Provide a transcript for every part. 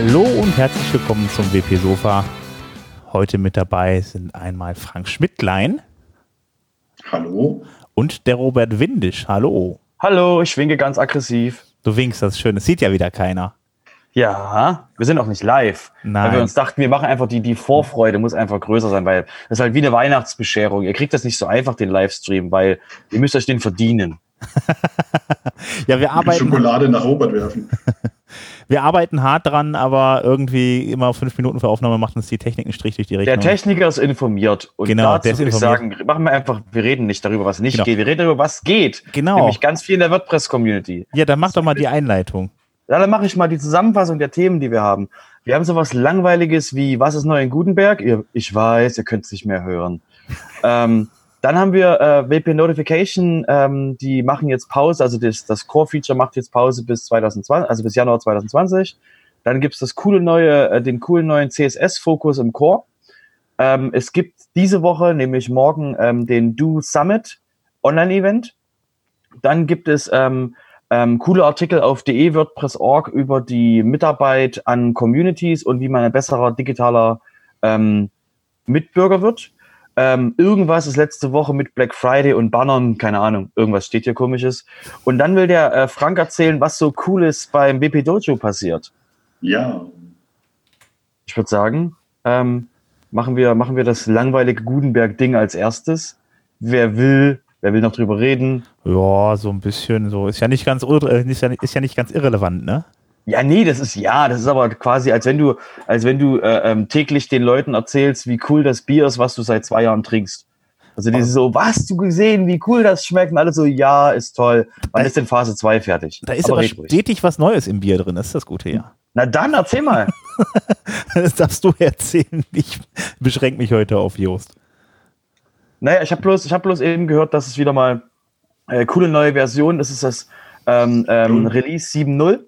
Hallo und herzlich willkommen zum WP Sofa. Heute mit dabei sind einmal Frank Schmidtlein. Hallo. Und der Robert Windisch. Hallo. Hallo, ich winke ganz aggressiv. Du winkst, das ist schön. Das sieht ja wieder keiner. Ja, wir sind auch nicht live. Nein. Weil wir uns dachten, wir machen einfach die, die Vorfreude muss einfach größer sein, weil das ist halt wie eine Weihnachtsbescherung. Ihr kriegt das nicht so einfach, den Livestream, weil ihr müsst euch den verdienen. ja, wir arbeiten. Schokolade nach Robert werfen. wir arbeiten hart dran, aber irgendwie immer fünf Minuten für Aufnahme macht uns die Technik einen Strich durch die Rechnung. Der Techniker ist informiert. Und Genau, dazu würde ich sagen, machen wir einfach, wir reden nicht darüber, was nicht Genau. geht. Wir reden darüber, was geht. Genau. Nämlich ganz viel in der WordPress-Community. Ja, dann mach doch mal die Einleitung. Ja, dann mache ich mal die Zusammenfassung der Themen, die wir haben. Wir haben sowas Langweiliges wie, was ist neu in Gutenberg? Ihr, ich weiß, ihr könnt es nicht mehr hören. ähm, dann haben wir äh, WP Notification, ähm, die machen jetzt Pause, also das, das Core-Feature macht jetzt Pause bis 2020, also bis Januar 2020. Dann gibt's das coole neue, äh, den coolen neuen CSS-Fokus im Core. Ähm, es gibt diese Woche, nämlich morgen, ähm, den Do Summit Online-Event. Dann gibt es ähm, ähm, coole Artikel auf de WordPress.org über die Mitarbeit an Communities und wie man ein besserer digitaler ähm, Mitbürger wird. Ähm, irgendwas ist letzte Woche mit Black Friday und Bannern, keine Ahnung, irgendwas steht hier komisches. Und dann will der äh, Frank erzählen, was so cooles beim WP Dojo passiert. Ja. Ich würde sagen, ähm, machen wir, machen wir das langweilige Gutenberg-Ding als erstes. Wer will, wer will noch drüber reden? Ja, so ein bisschen so. Ist ja nicht ganz, ist ja, ist ja nicht ganz irrelevant, ne? Ja, nee, das ist ja, das ist aber quasi, als wenn du, als wenn du äh, ähm, täglich den Leuten erzählst, wie cool das Bier ist, was du seit zwei Jahren trinkst. Also die so, was du gesehen, wie cool das schmeckt, und alle so, ja, ist toll. Wann ist denn Phase 2 fertig? Da ist aber, ruhig. stetig was Neues im Bier drin. Das ist das Gute, ja. Na dann, erzähl mal. Das darfst du erzählen. Ich beschränke mich heute auf Jost. Naja, ich habe bloß, ich hab bloß eben gehört, dass es wieder mal äh, coole neue Version. Das ist das ähm, ähm, Release 7.0.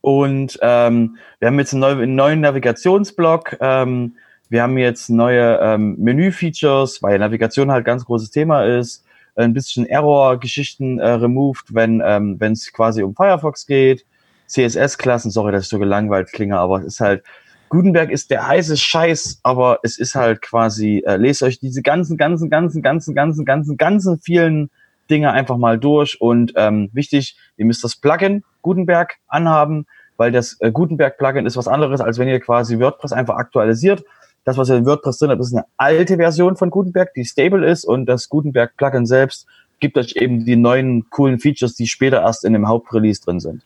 Und ähm, wir haben jetzt einen, neu, einen neuen Navigationsblock. Ähm, wir haben jetzt neue ähm, Menü-Features, weil Navigation halt ganz großes Thema ist. Ein bisschen Error-Geschichten äh, removed, wenn ähm, es quasi um Firefox geht. CSS-Klassen, sorry, dass ich so gelangweilt klinge, aber es ist halt, Gutenberg ist der heiße Scheiß, aber es ist halt quasi, äh, lest euch diese ganzen, ganzen, ganzen, ganzen, ganzen, ganzen, ganzen vielen Dinge einfach mal durch und ähm, wichtig, ihr müsst das Plugin Gutenberg anhaben, weil das äh, Gutenberg-Plugin ist was anderes, als wenn ihr quasi WordPress einfach aktualisiert. Das, was ihr in WordPress drin habt, ist eine alte Version von Gutenberg, die stable ist und das Gutenberg-Plugin selbst gibt euch eben die neuen coolen Features, die später erst in dem Hauptrelease drin sind.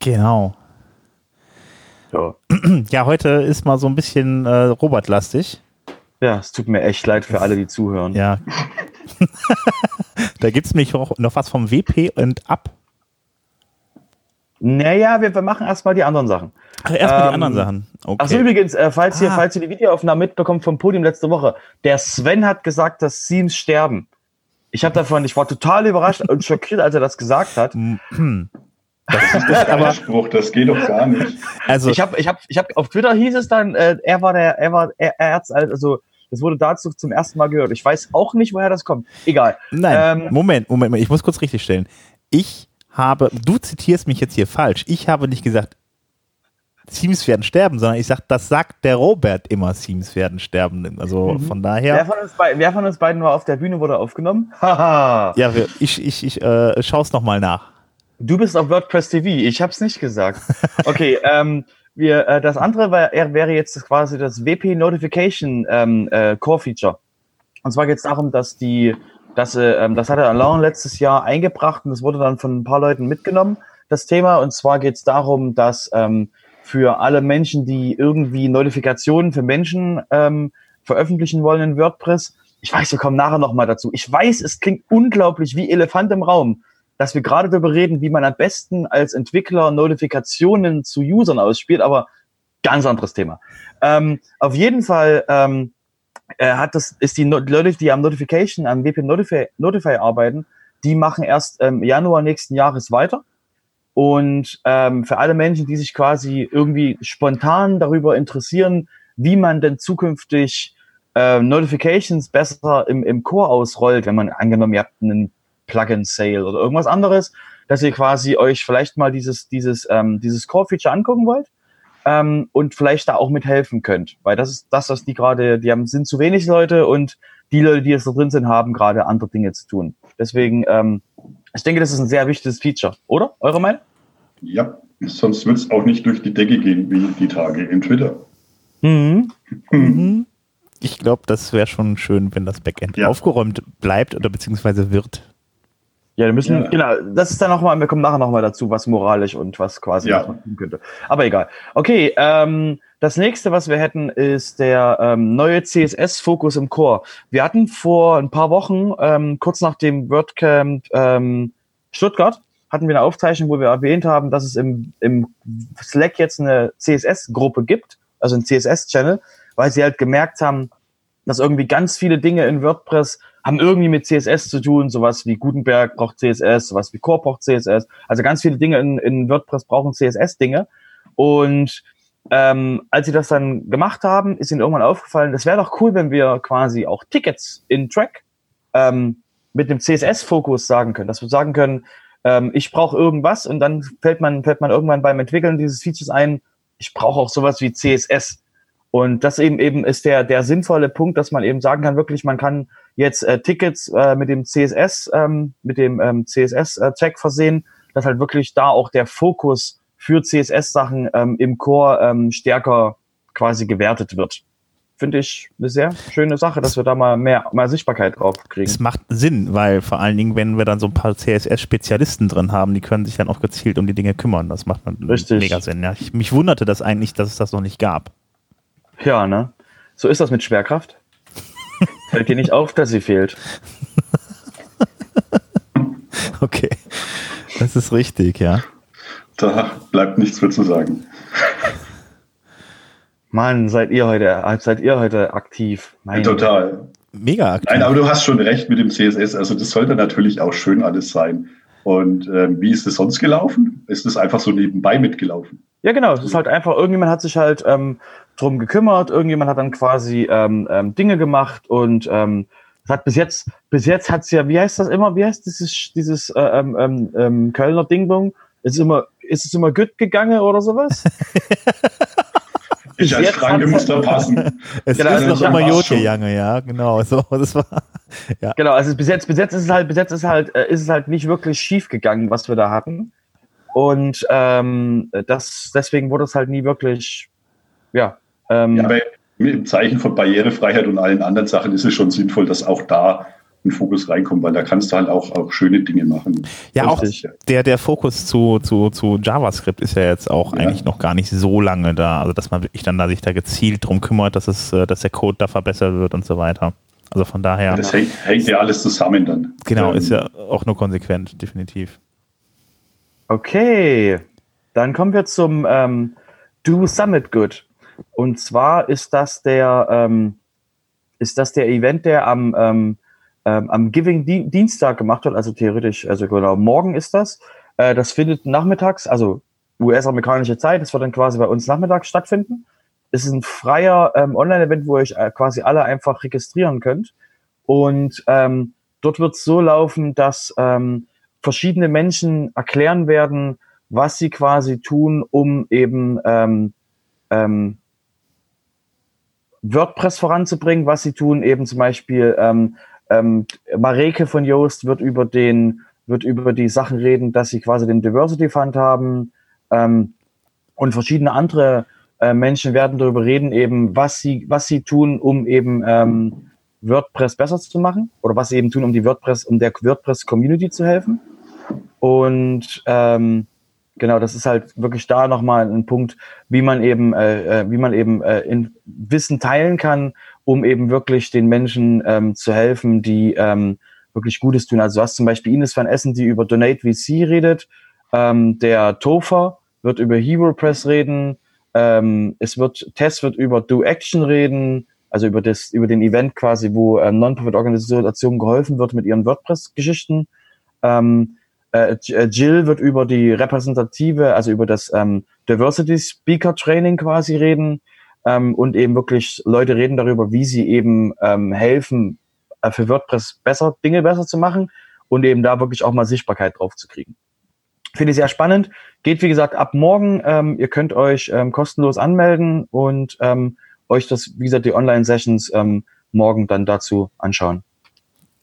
Genau. Ja. Ja, heute ist mal so ein bisschen äh, Robert-lastig. Ja, es tut mir echt leid für alle, die zuhören. Ja. da gibt es nämlich auch noch was vom WP und ab. Naja, wir, wir machen erstmal die anderen Sachen. Ach, erstmal die Ähm, anderen Sachen. Okay. Achso, übrigens, äh, falls, ihr, Ah. falls ihr die Videoaufnahme mitbekommt vom Podium letzte Woche, der Sven hat gesagt, dass Themes sterben. Ich habe davon, ich war total überrascht und schockiert, als er das gesagt hat. Aber Spruch, das geht doch gar nicht. also, Ich habe, ich habe, ich habe auf Twitter hieß es dann, äh, er war der, er war, er, er hat's also das wurde dazu zum ersten Mal gehört. Ich weiß auch nicht, woher das kommt. Egal. nein, ähm, Moment, Moment, ich muss kurz richtig stellen. Ich habe, du zitierst mich jetzt hier falsch. Ich habe nicht gesagt, Teams werden sterben, sondern ich sage, das sagt der Robert immer, Teams werden sterben. Also Mhm. von Wer, daher, von uns beiden, wer von uns beiden war auf der Bühne, wurde aufgenommen? Haha. ja, ich, ich, ich äh, schaue es nochmal nach. Du bist auf WordPress TV. Ich habe es nicht gesagt. Okay, ähm, wir, äh, das andere wär, wäre jetzt quasi das WP Notification ähm, äh, Core Feature. Und zwar geht es darum, dass die, dass äh, ähm, das hat er Alain letztes Jahr eingebracht und das wurde dann von ein paar Leuten mitgenommen, das Thema. Und zwar geht es darum, dass ähm, für alle Menschen, die irgendwie Notifikationen für Menschen ähm, veröffentlichen wollen in WordPress, ich weiß, wir kommen nachher nochmal dazu. Ich weiß, es klingt unglaublich wie Elefant im Raum dass wir gerade darüber reden, wie man am besten als Entwickler Notifikationen zu Usern ausspielt, aber ganz anderes Thema. Ähm, auf jeden Fall ähm, äh, hat das ist die Leute, die am Notification, am WP Notify, Notify arbeiten, die machen erst im Januar nächsten Jahres weiter. Und ähm, für alle Menschen, die sich quasi irgendwie spontan darüber interessieren, wie man denn zukünftig äh, Notifications besser im, im Core ausrollt, wenn man angenommen, ihr habt einen Plugin-Sale oder irgendwas anderes, dass ihr quasi euch vielleicht mal dieses, dieses, ähm, dieses Core-Feature angucken wollt ähm, und vielleicht da auch mithelfen könnt. Weil das ist das, was die gerade, die haben, sind zu wenig Leute und die Leute, die jetzt da drin sind, haben gerade andere Dinge zu tun. Deswegen, ähm, ich denke, das ist ein sehr wichtiges Feature, oder? Eure Meinung? Ja, sonst wird es auch nicht durch die Decke gehen wie die Tage in Twitter. Mhm. Mhm. Ich glaube, das wäre schon schön, wenn das Backend Ja. aufgeräumt bleibt oder beziehungsweise wird. Ja, wir müssen, Ja. genau, das ist dann nochmal, wir kommen nachher nochmal dazu, was moralisch und was quasi Ja. was man tun könnte. Aber egal. Okay, ähm, das nächste, was wir hätten, ist der ähm, neue CSS-Fokus im Core. Wir hatten vor ein paar Wochen, ähm, kurz nach dem WordCamp ähm, Stuttgart, hatten wir eine Aufzeichnung, wo wir erwähnt haben, dass es im, im Slack jetzt eine CSS-Gruppe gibt, also ein CSS-Channel, weil sie halt gemerkt haben, dass irgendwie ganz viele Dinge in WordPress haben irgendwie mit CSS zu tun, sowas wie Gutenberg braucht CSS, sowas wie Core braucht CSS. Also ganz viele Dinge in, in WordPress brauchen CSS-Dinge. Und ähm, als sie das dann gemacht haben, ist ihnen irgendwann aufgefallen, das wäre doch cool, wenn wir quasi auch Tickets in Track ähm, mit dem CSS-Fokus sagen können, dass wir sagen können, ähm, ich brauche irgendwas und dann fällt man, fällt man irgendwann beim Entwickeln dieses Features ein, ich brauche auch sowas wie CSS. Und das eben eben ist der, der sinnvolle Punkt, dass man eben sagen kann, wirklich, man kann jetzt äh, Tickets äh, mit dem CSS, ähm, mit dem ähm, CSS-Tag versehen, dass halt wirklich da auch der Fokus für CSS-Sachen ähm, im Core ähm, stärker quasi gewertet wird. Finde ich eine sehr schöne Sache, dass wir da mal mehr, mehr Sichtbarkeit drauf Es kriegen. macht Sinn, weil vor allen Dingen, wenn wir dann so ein paar CSS-Spezialisten drin haben, die können sich dann auch gezielt um die Dinge kümmern. Das macht man Richtig. mega Sinn. Ja. Ich, mich wunderte das eigentlich, dass es das noch nicht gab. Ja, ne? So ist das mit Schwerkraft. Fällt dir nicht auf, dass sie fehlt. Okay. Das ist richtig, ja. Da bleibt nichts mehr zu sagen. Mann, seid ihr heute, seid ihr heute aktiv? Mein Total. Mega aktiv. Nein, aber du hast schon recht mit dem CSS. Also das sollte natürlich auch schön alles sein. Und ähm, wie ist es sonst gelaufen? Ist es einfach so nebenbei mitgelaufen? Ja, genau. Es ist halt einfach, irgendjemand hat sich halt ähm, drum gekümmert, irgendjemand hat dann quasi ähm, ähm, Dinge gemacht und ähm, hat bis jetzt, bis jetzt hat's ja, wie heißt das immer, wie heißt dieses, dieses äh, ähm, ähm, ähm, Kölner Dingbong? Ist es immer, ist es immer gut gegangen oder sowas? Ich als jetzt Franke muss da passen. es genau, ist also noch immer schon- Jange, ja, genau. So, das war, ja. Genau, also bis jetzt, bis jetzt ist es halt, bis jetzt ist halt, äh, ist es halt nicht wirklich schief gegangen, was wir da hatten. Und ähm, das, deswegen wurde es halt nie wirklich, ja. Ähm, Ja, aber im Zeichen von Barrierefreiheit und allen anderen Sachen ist es schon sinnvoll, dass auch da ein Fokus reinkommt, weil da kannst du halt auch, auch schöne Dinge machen. Ja, auch Richtig. der, der Fokus zu, zu, zu JavaScript ist ja jetzt auch Ja. eigentlich noch gar nicht so lange da. Also, dass man wirklich dann da sich da gezielt drum kümmert, dass es, äh, dass der Code da verbessert wird und so weiter. Also von daher, Das hängt, hängt ja alles zusammen dann. genau, Ähm, ist ja auch nur konsequent, definitiv. Okay, dann kommen wir zum ähm, Do Summit Good. Und zwar ist das der, ähm, ist das der Event, der am, ähm, ähm, am Giving Di Dienstag gemacht wird, also theoretisch, also genau, morgen ist das. Äh, das findet nachmittags, also US-amerikanische Zeit, das wird dann quasi bei uns nachmittags stattfinden. Es ist ein freier ähm, Online-Event, wo ihr euch äh, quasi alle einfach registrieren könnt. Und ähm, dort wird es so laufen, dass ähm, verschiedene Menschen erklären werden, was sie quasi tun, um eben ähm, ähm, WordPress voranzubringen, was sie tun, eben zum Beispiel ähm, ähm, Mareke von Yoast wird über den wird über die Sachen reden, dass sie quasi den Diversity Fund haben ähm, und verschiedene andere äh, Menschen werden darüber reden, eben was sie was sie tun, um eben ähm, WordPress besser zu machen oder was sie eben tun, um die WordPress um der WordPress Community zu helfen. Und ähm, genau, das ist halt wirklich da nochmal ein Punkt, wie man eben, äh, äh, wie man eben äh, in Wissen teilen kann, um eben wirklich den Menschen ähm, zu helfen, die ähm, wirklich Gutes tun. Also du hast zum Beispiel Ines van Essen, die über Donate VC redet. Ähm, der Topher wird über Hero Press reden. Ähm, es wird, Tess wird über Do Action reden, also über das, über den Event quasi, wo äh, Non-Profit-Organisationen geholfen wird mit ihren WordPress-Geschichten. Ähm, äh, Jill wird über die repräsentative, also über das ähm, Diversity Speaker Training quasi reden ähm, und eben wirklich Leute reden darüber, wie sie eben ähm, helfen, äh, für WordPress besser, Dinge besser zu machen und eben da wirklich auch mal Sichtbarkeit drauf zu kriegen. Finde ich sehr spannend. Geht, wie gesagt, ab morgen. Ähm, ihr könnt euch ähm, kostenlos anmelden und ähm, euch das, wie gesagt, die Online-Sessions ähm, morgen dann dazu anschauen.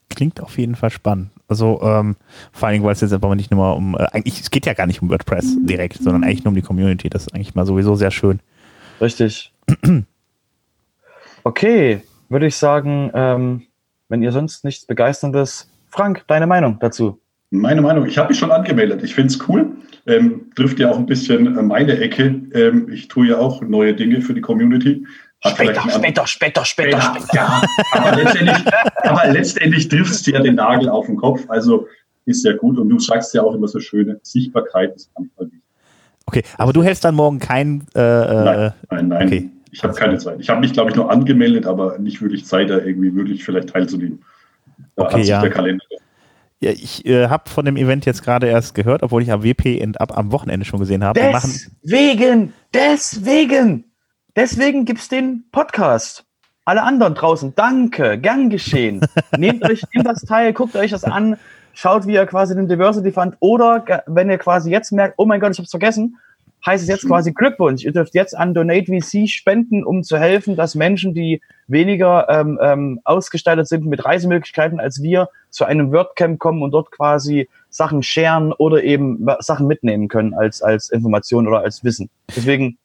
Klingt auf jeden Fall spannend. Also ähm, vor allen Dingen, weil es jetzt einfach nicht nur um, äh, eigentlich, es geht ja gar nicht um WordPress direkt, sondern eigentlich nur um die Community. Das ist eigentlich mal sowieso sehr schön. Richtig. okay, würde ich sagen, ähm, wenn ihr sonst nichts Begeisterndes, Frank, deine Meinung dazu? Meine Meinung, ich habe mich schon angemeldet. Ich finde es cool. Ähm, trifft ja auch ein bisschen äh, meine Ecke. Ähm, ich tue ja auch neue Dinge für die Community. Später, später, später, später, später. Ja, aber letztendlich, aber letztendlich triffst du ja den Nagel auf den Kopf. Also ist ja gut. Und du sagst ja auch immer so schöne Sichtbarkeit ist manchmal wichtig. Okay, aber du hältst dann morgen kein. Äh, nein, nein, nein. Okay. Ich habe keine Zeit. Ich habe mich, glaube ich, nur angemeldet, aber nicht wirklich Zeit, da irgendwie wirklich vielleicht teilzunehmen. Da okay, ja. der Kalender. Ja, ich äh, habe von dem Event jetzt gerade erst gehört, obwohl ich am WP ab am Wochenende schon gesehen habe. Deswegen, deswegen Deswegen gibt's den Podcast. Alle anderen draußen, danke, gern geschehen. nehmt euch, nehmt das Teil, guckt euch das an, schaut, wie ihr quasi den Diversity Fund oder wenn ihr quasi jetzt merkt, oh mein Gott, ich hab's vergessen, heißt es jetzt quasi Glückwunsch. Ihr dürft jetzt an Donate VC spenden, um zu helfen, dass Menschen, die weniger ähm, ähm, ausgestattet sind mit Reisemöglichkeiten als wir, zu einem WordCamp kommen und dort quasi Sachen sharen oder eben Sachen mitnehmen können als, als Information oder als Wissen. Deswegen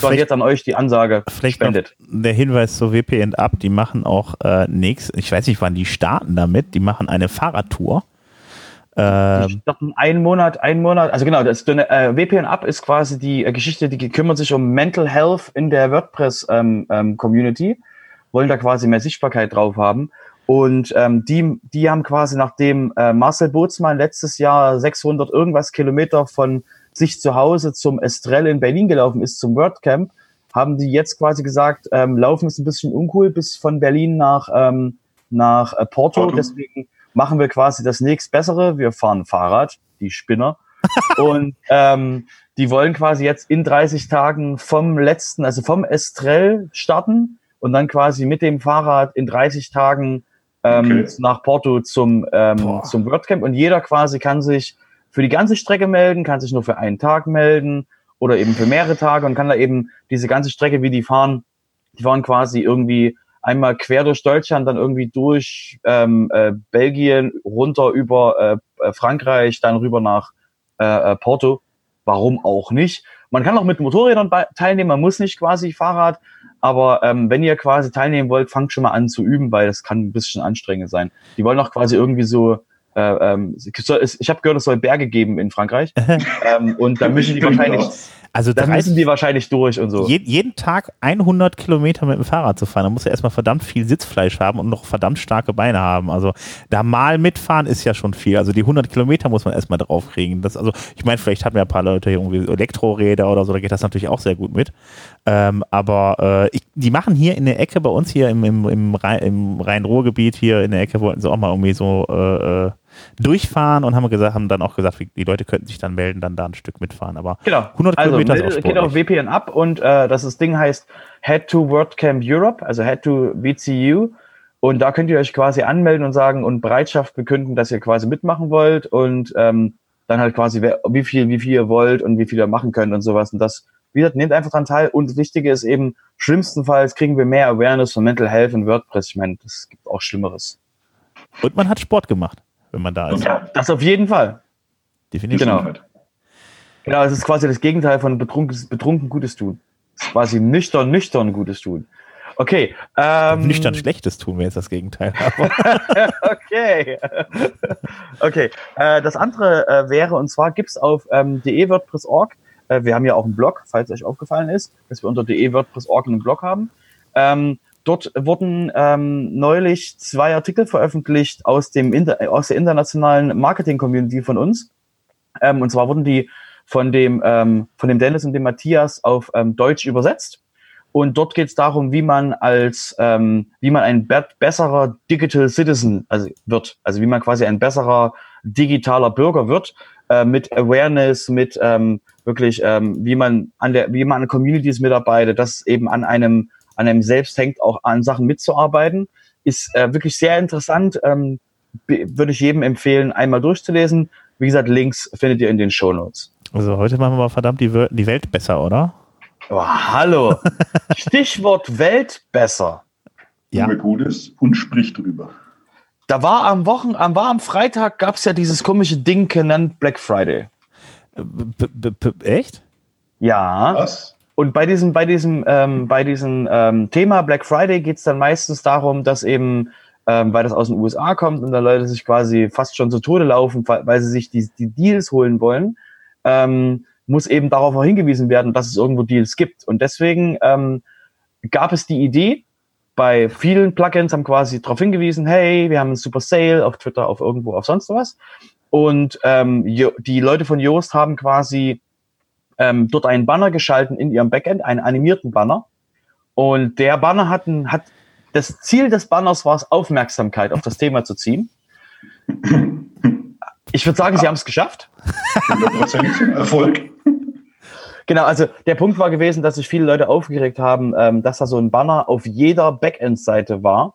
so, jetzt an euch die Ansage. Vielleicht spendet. der Hinweis zur WP Up, die machen auch äh, nächst, ich weiß nicht, wann die starten damit, die machen eine Fahrradtour. Ähm, einen Monat, einen Monat, also genau, das äh, WPN Up ist quasi die äh, Geschichte, die kümmert sich um Mental Health in der WordPress ähm, ähm, Community, wollen da quasi mehr Sichtbarkeit drauf haben. Und ähm, die, die haben quasi, nachdem äh, Marcel Bootsmann letztes Jahr 600 irgendwas Kilometer von sich zu Hause zum Estrell in Berlin gelaufen ist, zum WordCamp, haben die jetzt quasi gesagt, ähm, Laufen ist ein bisschen uncool bis von Berlin nach, ähm, nach äh, Porto. Porto. Deswegen machen wir quasi das nächst Bessere. Wir fahren Fahrrad, die Spinner. und ähm, die wollen quasi jetzt in 30 Tagen vom letzten, also vom Estrell starten und dann quasi mit dem Fahrrad in 30 Tagen ähm, okay. nach Porto zum, ähm, zum WordCamp. Und jeder quasi kann sich für die ganze Strecke melden, kann sich nur für einen Tag melden oder eben für mehrere Tage und kann da eben diese ganze Strecke, wie die fahren, die fahren quasi irgendwie einmal quer durch Deutschland, dann irgendwie durch ähm, äh, Belgien, runter über äh, äh Frankreich, dann rüber nach äh, äh, Porto. Warum auch nicht? Man kann auch mit Motorrädern teilnehmen, man muss nicht quasi Fahrrad, aber ähm, wenn ihr quasi teilnehmen wollt, fangt schon mal an zu üben, weil das kann ein bisschen anstrengend sein. Die wollen auch quasi irgendwie so äh, ähm, ich habe gehört, es soll Berge geben in Frankreich. ähm, und da müssen die wahrscheinlich, also da müssen die wahrscheinlich durch und so. Je, jeden Tag 100 Kilometer mit dem Fahrrad zu fahren, da muss er erstmal verdammt viel Sitzfleisch haben und noch verdammt starke Beine haben. Also da mal mitfahren ist ja schon viel. Also die 100 Kilometer muss man erstmal draufkriegen. Das, also ich meine, vielleicht haben ja ein paar Leute hier irgendwie Elektroräder oder so, da geht das natürlich auch sehr gut mit. Ähm, aber äh, ich, die machen hier in der Ecke bei uns hier im, im, im, Rhein, im Rhein-Ruhr-Gebiet hier in der Ecke wollten sie auch mal irgendwie so äh, äh durchfahren und haben gesagt, haben dann auch gesagt, die Leute könnten sich dann melden, dann da ein Stück mitfahren. Aber genau. 100 also, Kilometer ist auch geht auf VPN ab und äh, das, das Ding heißt Head to WordCamp Europe, also Head to VCU. Und da könnt ihr euch quasi anmelden und sagen und Bereitschaft bekünden, dass ihr quasi mitmachen wollt und ähm, dann halt quasi, wie viel, wie viel ihr wollt und wie viel ihr machen könnt und sowas. Und das, wie gesagt, nehmt einfach dran teil. Und das Wichtige ist eben, schlimmstenfalls kriegen wir mehr Awareness von Mental Health und WordPress. Ich meine, es gibt auch Schlimmeres. Und man hat Sport gemacht wenn man da ist. Ja, das auf jeden Fall. Definitiv. Genau. Genau, es ist quasi das Gegenteil von betrunken, betrunken Gutes tun. Es ist quasi nüchtern, nüchtern Gutes tun. Okay. Ähm, nüchtern Schlechtes tun wäre jetzt das Gegenteil. okay. okay. Äh, das andere äh, wäre, und zwar gibt's auf ähm, de.wordpress.org, äh, wir haben ja auch einen Blog, falls euch aufgefallen ist, dass wir unter de.wordpress.org einen Blog haben. Ähm, Dort wurden ähm, neulich zwei Artikel veröffentlicht aus, dem Inter aus der internationalen Marketing-Community von uns. Ähm, und zwar wurden die von dem, ähm, von dem Dennis und dem Matthias auf ähm, Deutsch übersetzt. Und dort geht es darum, wie man als, ähm, wie man ein be besserer Digital Citizen also wird, also wie man quasi ein besserer digitaler Bürger wird, äh, mit Awareness, mit ähm, wirklich, ähm, wie man an der, wie man an Communities mitarbeitet, das eben an einem an einem selbst hängt, auch an Sachen mitzuarbeiten. Ist äh, wirklich sehr interessant. Ähm, würde ich jedem empfehlen, einmal durchzulesen. Wie gesagt, Links findet ihr in den Shownotes. Also heute machen wir mal verdammt die, die Welt besser, oder? Oh, hallo. Stichwort Welt besser. Ja. Mir Gutes und sprich drüber. Da war am Wochen, am, war am Freitag gab es ja dieses komische Ding genannt Black Friday. B echt? Ja. Was? Und bei diesem, bei diesem, ähm, bei diesem ähm, Thema Black Friday geht es dann meistens darum, dass eben, ähm, weil das aus den USA kommt und da Leute sich quasi fast schon zu Tode laufen, weil sie sich die, die Deals holen wollen, ähm, muss eben darauf auch hingewiesen werden, dass es irgendwo Deals gibt. Und deswegen ähm, gab es die Idee, bei vielen Plugins haben quasi darauf hingewiesen, hey, wir haben einen Super Sale auf Twitter, auf irgendwo, auf sonst was. Und ähm, die Leute von Yoast haben quasi ähm, dort einen Banner geschalten in ihrem Backend, einen animierten Banner. Und der Banner hat, ein, hat das Ziel des Banners war es, Aufmerksamkeit auf das Thema zu ziehen. Ich würde sagen, sie haben es geschafft. 100% Erfolg. Genau, also der Punkt war gewesen, dass sich viele Leute aufgeregt haben, ähm, dass da so ein Banner auf jeder Backend-Seite war.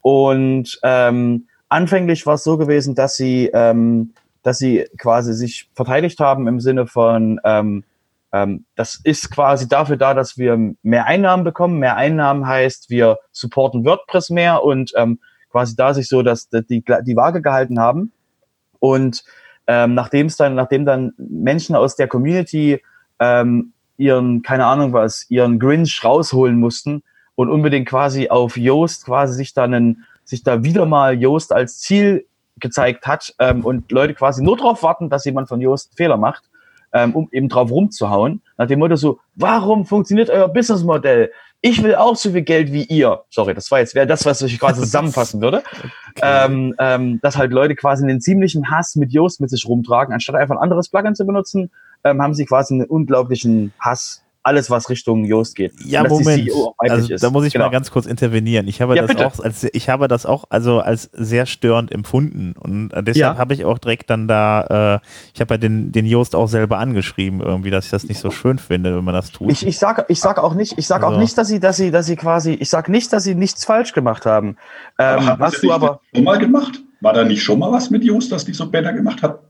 Und ähm, anfänglich war es so gewesen, dass sie, ähm, dass sie quasi sich verteidigt haben im Sinne von, ähm, ähm, das ist quasi dafür da, dass wir mehr Einnahmen bekommen. Mehr Einnahmen heißt, wir supporten WordPress mehr und ähm, quasi da sich so, dass die, die Waage gehalten haben. Und ähm, nachdem es dann, nachdem dann Menschen aus der Community ähm, ihren, keine Ahnung was, ihren Grinch rausholen mussten und unbedingt quasi auf Yoast quasi sich dann einen, sich da wieder mal Yoast als Ziel gezeigt hat ähm, und Leute quasi nur darauf warten, dass jemand von Yoast einen Fehler macht, ähm, um eben drauf rumzuhauen, nach dem Motto so, warum funktioniert euer Businessmodell? Ich will auch so viel Geld wie ihr. Sorry, das war jetzt wäre das, was ich quasi zusammenfassen würde. Okay. Ähm, ähm, dass halt Leute quasi einen ziemlichen Hass mit Yoast mit sich rumtragen, anstatt einfach ein anderes Plugin zu benutzen, ähm, haben sie quasi einen unglaublichen Hass alles, was Richtung Yoast geht. Ja, Moment. E also, da muss ich genau. mal ganz kurz intervenieren. Ich habe ja, das bitte. auch als ich habe das auch also als sehr störend empfunden und deshalb ja. habe ich auch direkt dann da äh, ich habe ja den den Yoast auch selber angeschrieben irgendwie, dass ich das nicht so schön finde, wenn man das tut. Ich, ich sage ich sag auch nicht, ich sage also. auch nicht, dass sie dass sie dass sie quasi, ich sage nicht, dass sie nichts falsch gemacht haben. Ähm, aber hast du aber schon mal gemacht? War da nicht schon mal was mit Yoast, dass die so besser gemacht hat?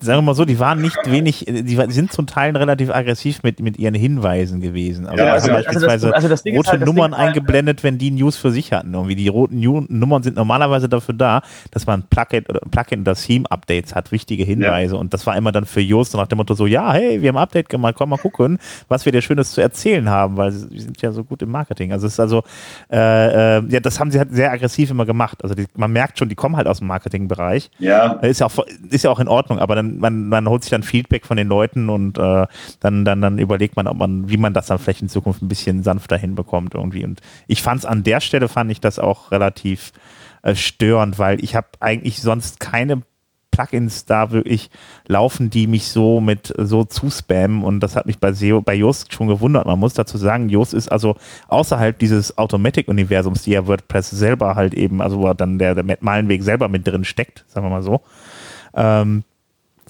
Sagen wir mal so, die waren nicht wenig, die sind zum Teil relativ aggressiv mit, mit ihren Hinweisen gewesen. Also, ja, also, also beispielsweise also das, also rote halt, Nummern halt, eingeblendet, wenn die News für sich hatten. Irgendwie die roten Nummern sind normalerweise dafür da, dass man Plugin oder Plugin oder Theme-Updates hat, wichtige Hinweise. Ja. Und das war immer dann für Yoast nach dem Motto so, ja, hey, wir haben ein Update gemacht, komm mal gucken, was wir dir Schönes zu erzählen haben, weil sie sind ja so gut im Marketing. Also es ist also, äh, äh, ja, das haben sie halt sehr aggressiv immer gemacht. Also die, man merkt schon, die kommen halt aus dem Marketingbereich. Ja. Ist ja auch, ist ja auch in Ordnung, aber dann man, man holt sich dann Feedback von den Leuten und äh, dann, dann, dann überlegt man, ob man, wie man das dann vielleicht in Zukunft ein bisschen sanfter hinbekommt irgendwie. Und ich fand es an der Stelle, fand ich das auch relativ äh, störend, weil ich habe eigentlich sonst keine Plugins da wirklich laufen, die mich so mit so zuspammen und das hat mich bei SEO, bei Yoast schon gewundert. Man muss dazu sagen, Yoast ist also außerhalb dieses Automatic-Universums, die ja WordPress selber halt eben, also wo dann der, der Malenweg selber mit drin steckt, sagen wir mal so, ähm,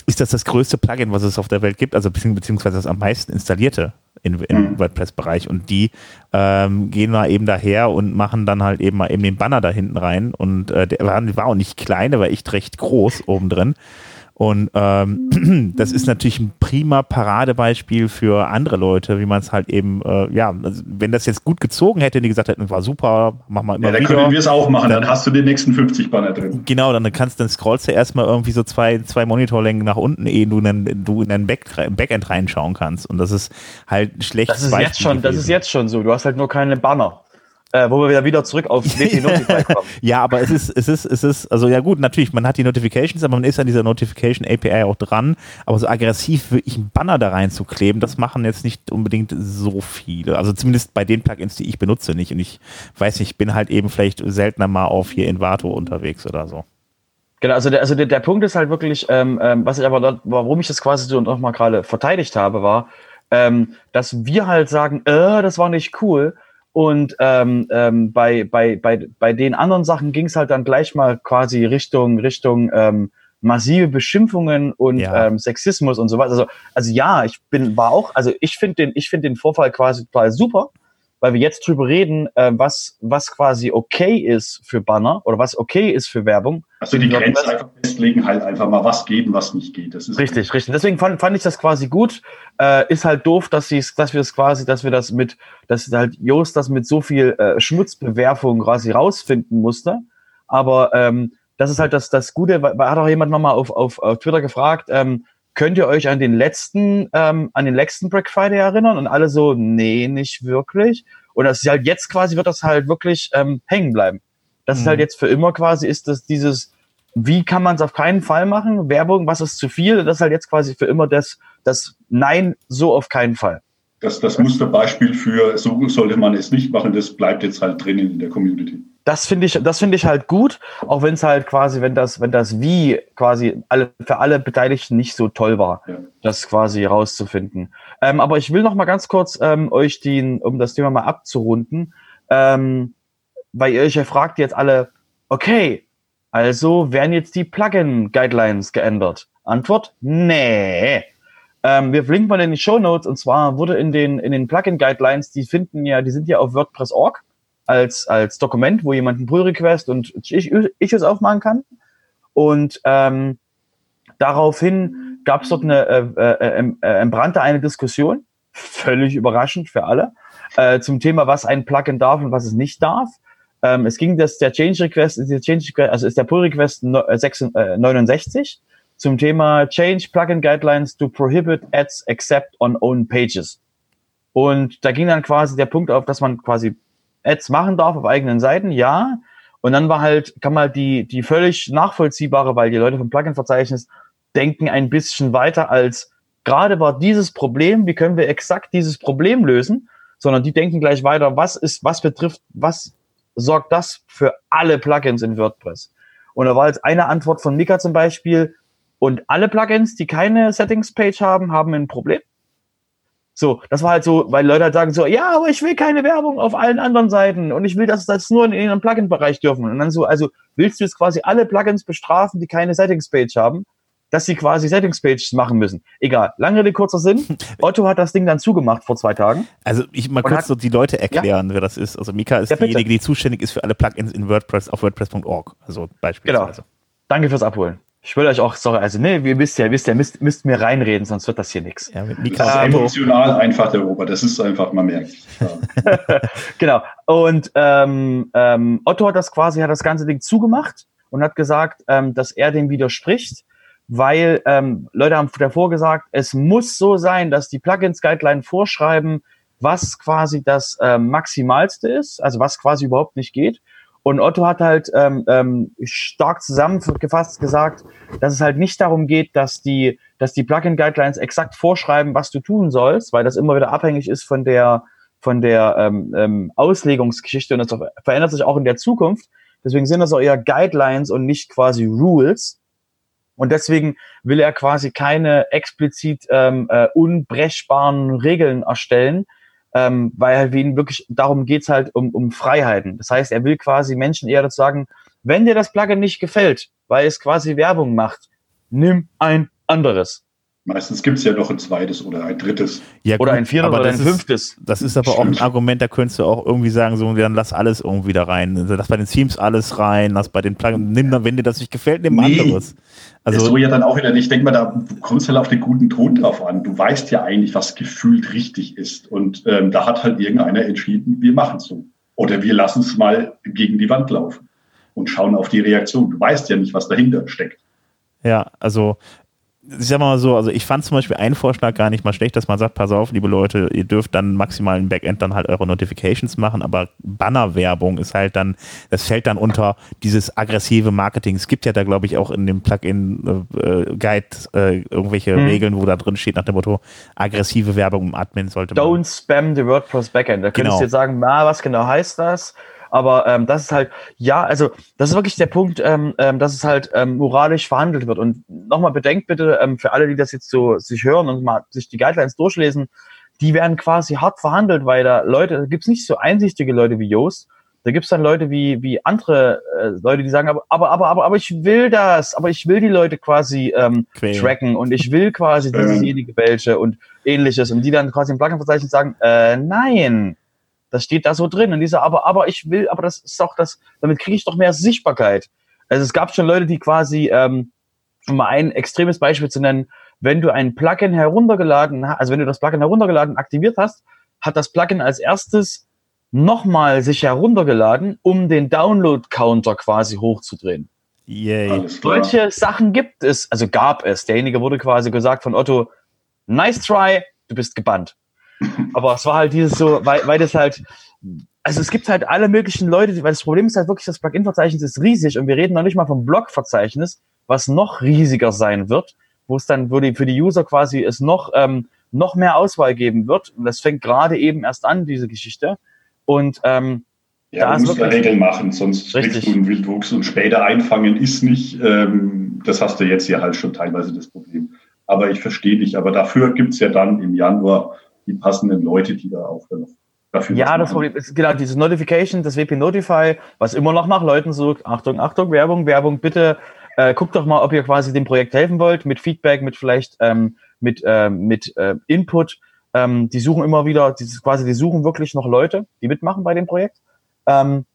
ist das das größte Plugin, was es auf der Welt gibt, also beziehungsweise das am meisten installierte im mhm. WordPress-Bereich. Und die ähm, gehen mal eben daher und machen dann halt eben mal eben den Banner da hinten rein. Und äh, der war, war auch nicht klein, der war echt recht groß oben drin. Und ähm, das ist natürlich ein prima Paradebeispiel für andere Leute, wie man es halt eben, äh, ja, also wenn das jetzt gut gezogen hätte, die gesagt hätten, war super, mach mal immer ja, dann wieder. können wir es auch machen, dann, dann, hast du den nächsten 50 Banner drin. Genau, dann kannst dann scrollst du erstmal irgendwie so zwei, zwei Monitorlängen nach unten, ehe du in, du in dein Back, Backend reinschauen kannst. Und das ist halt schlecht. Das ist Beispiel jetzt schon, das ist jetzt schon so. Du hast halt nur keine Banner äh, wo wir wieder zurück auf WP Notify kommen. ja, aber es ist, es ist, es ist, also ja gut, natürlich, man hat die Notifications, aber man ist an dieser Notification API auch dran. Aber so aggressiv wirklich einen Banner da reinzukleben, das machen jetzt nicht unbedingt so viele. Also zumindest bei den Plugins, die ich benutze, nicht. Und ich weiß nicht, ich bin halt eben vielleicht seltener mal auf hier in Vato unterwegs oder so. Genau, also der, also der, der Punkt ist halt wirklich, ähm, ähm, was ich aber, warum ich das quasi so nochmal gerade verteidigt habe, war, ähm, dass wir halt sagen, äh, das war nicht cool, und ähm, ähm, bei, bei, bei, bei den anderen Sachen ging es halt dann gleich mal quasi Richtung, Richtung ähm, massive Beschimpfungen und ja. ähm, Sexismus und so weiter. Also, also ja, ich bin, war auch, also ich finde den, ich finde den Vorfall quasi total super, weil wir jetzt drüber reden, äh, was, was quasi okay ist für Banner oder was okay ist für Werbung. Also die Grenze einfach festlegen, halt einfach mal was geben, was nicht geht. Das ist richtig, richtig. Deswegen fand, fand ich das quasi gut. Äh, ist halt doof, dass, dass wir das quasi, dass wir das mit, dass halt Jost das mit so viel äh, Schmutzbewerfung quasi rausfinden musste. Aber ähm, das ist halt das, das Gute, weil hat auch jemand nochmal auf, auf, auf Twitter gefragt, ähm, könnt ihr euch an den letzten, ähm, an den letzten Black Friday erinnern? Und alle so, nee, nicht wirklich. Und das ist halt jetzt quasi, wird das halt wirklich ähm, hängen bleiben. Das mhm. ist halt jetzt für immer quasi, ist das dieses, wie kann man es auf keinen Fall machen? Werbung, was ist zu viel? Das ist halt jetzt quasi für immer das, das Nein, so auf keinen Fall. Das, das Musterbeispiel für, so sollte man es nicht machen, das bleibt jetzt halt drinnen in der Community das finde ich, das finde ich halt gut, auch wenn es halt quasi, wenn das, wenn das Wie quasi alle, für alle Beteiligten nicht so toll war, ja. das quasi rauszufinden. Ähm, aber ich will noch mal ganz kurz ähm, euch den, um das Thema mal abzurunden, ähm, weil ihr euch ja fragt jetzt alle, okay, also werden jetzt die Plugin-Guidelines geändert? Antwort, nee. Ähm, wir verlinken mal in die Show Notes und zwar wurde in den, in den Plugin-Guidelines, die finden ja, die sind ja auf WordPress.org als, als Dokument, wo jemand einen Pull-Request und ich, ich es aufmachen kann. Und ähm, daraufhin gab es dort eine, äh, äh, äh, entbrannte eine Diskussion, völlig überraschend für alle, äh, zum Thema, was ein Plugin darf und was es nicht darf. Ähm, es ging das, der Change Request, der Change Request, also ist der Pull Request 69 äh, zum Thema Change Plugin Guidelines to prohibit ads except on own pages. Und da ging dann quasi der Punkt auf, dass man quasi Ads machen darf auf eigenen Seiten, ja. Und dann war halt, kann man die, die völlig nachvollziehbare, weil die Leute vom Plugin-Verzeichnis denken ein bisschen weiter als gerade war dieses Problem, wie können wir exakt dieses Problem lösen, sondern die denken gleich weiter, was ist, was betrifft, was sorgt das für alle Plugins in WordPress? Und da war jetzt eine Antwort von Mika zum Beispiel, und alle Plugins, die keine Settings-Page haben, haben ein Problem. So, das war halt so, weil Leute halt sagen so, ja, aber ich will keine Werbung auf allen anderen Seiten und ich will das, das nur in ihrem Plugin-Bereich dürfen. Und dann so, also willst du jetzt quasi alle Plugins bestrafen, die keine Settings-Page haben, dass sie quasi Settings-Pages machen müssen. Egal, lange Rede, kurzer Sinn. Otto hat das Ding dann zugemacht vor zwei Tagen. Also ich mal kurz hat, so die Leute erklären, ja? wer das ist. Also Mika ist ja, diejenige, die zuständig ist für alle Plugins in WordPress auf WordPress.org. Also beispielsweise. Genau. Danke fürs Abholen. Ich will euch auch, sorry, also ne, ihr wisst ja, wisst ja, müsst, müsst mir reinreden, sonst wird das hier nichts. Ja, mit Mikro. Das ist emotional einfach, der Robert, das ist einfach, man merkt. Ja. genau. Und ähm, ähm, Otto hat das quasi, hat das ganze Ding zugemacht und hat gesagt, ähm, dass er dem widerspricht, weil ähm, Leute haben davor gesagt, es muss so sein, dass die Plugins-Guideline vorschreiben, was quasi das ähm, Maximalste ist, also was quasi überhaupt nicht geht. Und Otto hat halt ähm, ähm, stark zusammengefasst gesagt, dass es halt nicht darum geht, dass die, dass die Plugin-Guidelines exakt vorschreiben, was du tun sollst, weil das immer wieder abhängig ist von der, von der ähm, ähm, Auslegungsgeschichte und das verändert sich auch in der Zukunft. Deswegen sind das auch eher Guidelines und nicht quasi Rules. Und deswegen will er quasi keine explizit ähm, äh, unbrechbaren Regeln erstellen, ähm, weil halt ihnen wirklich darum geht's halt um, um Freiheiten. Das heißt, er will quasi Menschen eher dazu sagen, wenn dir das Plugin nicht gefällt, weil es quasi Werbung macht, nimm ein anderes. Meistens gibt es ja noch ein zweites oder ein drittes. Ja, oder ein viertes oder ein fünftes. Ist, das ist aber Stimmt. auch ein Argument, da könntest du auch irgendwie sagen, so, dann lass alles irgendwie da rein. Also, lass bei den Themes alles rein, lass bei den Plugins, nimm dann, wenn dir das nicht gefällt, nimm nee, anderes. Also, so ja dann auch wieder, ich denke mal, da kommst du halt auf den guten Ton drauf an. Du weißt ja eigentlich, was gefühlt richtig ist. Und ähm, da hat halt irgendeiner entschieden, wir machen es so. Oder wir lassen es mal gegen die Wand laufen und schauen auf die Reaktion. Du weißt ja nicht, was dahinter steckt. Ja, also ich sag mal so, also ich fand zum Beispiel einen Vorschlag gar nicht mal schlecht, dass man sagt, pass auf, liebe Leute, ihr dürft dann maximal im Backend dann halt eure Notifications machen, aber Bannerwerbung ist halt dann, das fällt dann unter dieses aggressive Marketing. Es gibt ja da, glaube ich, auch in dem Plugin-Guide äh, äh, irgendwelche hm. Regeln, wo da drin steht nach dem Motto, aggressive Werbung im Admin sollte man. Don't spam the WordPress Backend. Da könntest genau. du jetzt sagen, na, was genau heißt das? Aber ähm, das ist halt, ja, also das ist wirklich der Punkt, ähm, ähm, dass es halt ähm, moralisch verhandelt wird. Und nochmal bedenkt bitte, ähm, für alle, die das jetzt so sich hören und mal sich die Guidelines durchlesen, die werden quasi hart verhandelt, weil da Leute, da gibt's nicht so einsichtige Leute wie Joost. Da gibt's dann Leute wie, wie andere äh, Leute, die sagen, aber, aber, aber, aber, aber ich will das, aber ich will die Leute quasi ähm, tracken und ich will quasi diesejenige welche und ähnliches. Und die dann quasi im Plugin-Verzeichnis sagen, äh, nein, Das steht da so drin. Und dieser, aber, aber ich will, aber das ist doch das, damit kriege ich doch mehr Sichtbarkeit. Also es gab schon Leute, die quasi, ähm, um mal ein extremes Beispiel zu nennen, wenn du ein Plugin heruntergeladen hast, also wenn du das Plugin heruntergeladen aktiviert hast, hat das Plugin als erstes nochmal sich heruntergeladen, um den Download-Counter quasi hochzudrehen. Yay. Solche Sachen gibt es, also gab es. Derjenige wurde quasi gesagt von Otto, nice try, du bist gebannt. Aber es war halt dieses so, weil, weil das halt, also es gibt halt alle möglichen Leute, weil das Problem ist halt wirklich, das Plugin-Verzeichnis ist riesig und wir reden noch nicht mal vom Blog-Verzeichnis, was noch riesiger sein wird, wo es dann wo die, für die User quasi es noch, ähm, noch mehr Auswahl geben wird. Und das fängt gerade eben erst an, diese Geschichte. Und ähm, ja, da du musst Regeln machen, sonst Richtig. kriegst du einen Wildwuchs und später einfangen ist nicht. Ähm, das hast du jetzt ja halt schon teilweise das Problem. Aber ich verstehe dich. Aber dafür gibt's ja dann im Januar die passenden Leute, die da auch dann noch dafür Ja, das. Problem ist genau diese Notification, das WP Notify, was immer noch nach Leuten sucht. Achtung, Achtung, Werbung, Werbung, bitte äh, guckt doch mal, ob ihr quasi dem Projekt helfen wollt, mit Feedback, mit vielleicht ähm, mit, äh, mit äh, Input. Ähm, die suchen immer wieder, dieses quasi, die suchen wirklich noch Leute, die mitmachen bei dem Projekt. Ähm,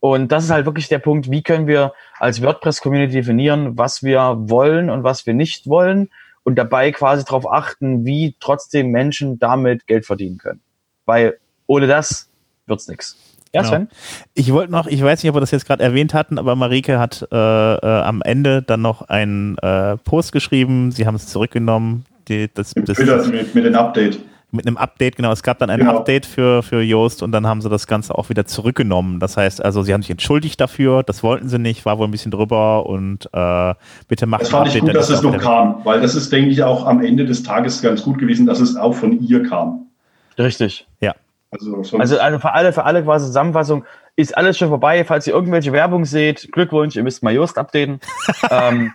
und das ist halt wirklich der Punkt, wie können wir als WordPress-Community definieren, was wir wollen und was wir nicht wollen und dabei quasi darauf achten, wie trotzdem Menschen damit Geld verdienen können. Weil ohne das wird's nix. Ja, Genau. Sven? Ich wollte noch, ich weiß nicht, ob wir das jetzt gerade erwähnt hatten, aber Marike hat äh, äh, am Ende dann noch einen äh, Post geschrieben. Sie haben es zurückgenommen. Die, das, das, Twitter mit, mit dem Update. Mit einem Update, genau. Es gab dann ein Genau. Update für, für Yoast und dann haben sie das Ganze auch wieder zurückgenommen. Das heißt, also sie haben sich entschuldigt dafür, das wollten sie nicht, war wohl ein bisschen drüber und äh, bitte macht Das fand ich Update, gut, dann dass es auch noch kam, weil das ist, denke ich, auch am Ende des Tages ganz gut gewesen, dass es auch von ihr kam. Richtig. Also, sonst, Also, also für alle, für alle quasi Zusammenfassung, ist alles schon vorbei. Falls ihr irgendwelche Werbung seht, Glückwunsch, ihr müsst mal Just updaten. ähm,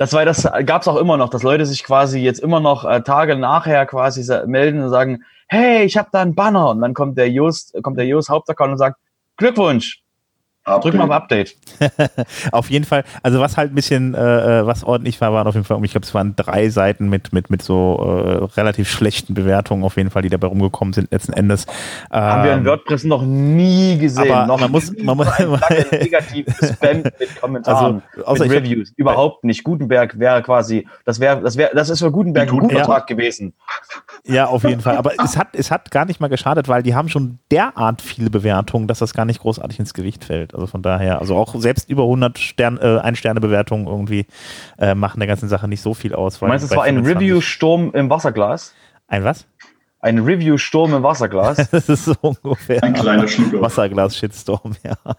das war das gab's auch immer noch, dass Leute sich quasi jetzt immer noch äh, Tage nachher quasi melden und sagen, hey, ich habe da einen Banner. Und dann kommt der Just, kommt der Just Hauptaccount und sagt, Glückwunsch, drück mal auf Update. Auf jeden Fall, also was halt ein bisschen, äh, äh, was ordentlich war, waren auf jeden Fall, ich glaube, es waren drei Seiten mit, mit, mit so äh, relativ schlechten Bewertungen auf jeden Fall, die dabei rumgekommen sind letzten Endes. Haben wir in Ähm, WordPress noch nie gesehen. aber noch man muss- man muss- negativ gespammt mit Kommentaren, Also, außer mit ich hab- Reviews. Überhaupt nicht. Gutenberg wäre quasi, das wäre, das wäre, das ist für Gutenberg ein Gut- guter ja. Tag gewesen. Ja, auf jeden Fall. Aber es hat, es hat gar nicht mal geschadet, weil die haben schon derart viele Bewertungen, dass das gar nicht großartig ins Gewicht fällt. Also von daher, also auch selbst über 100 Stern, äh, Ein-Sterne-Bewertungen irgendwie äh, machen der ganzen Sache nicht so viel aus. Du meinst, es war ein Review-Sturm im Wasserglas? Ein was? Ein Review-Sturm im Wasserglas? Das ist so ungefähr. Ein kleiner Schluck. Wasserglas-Shitstorm, ja.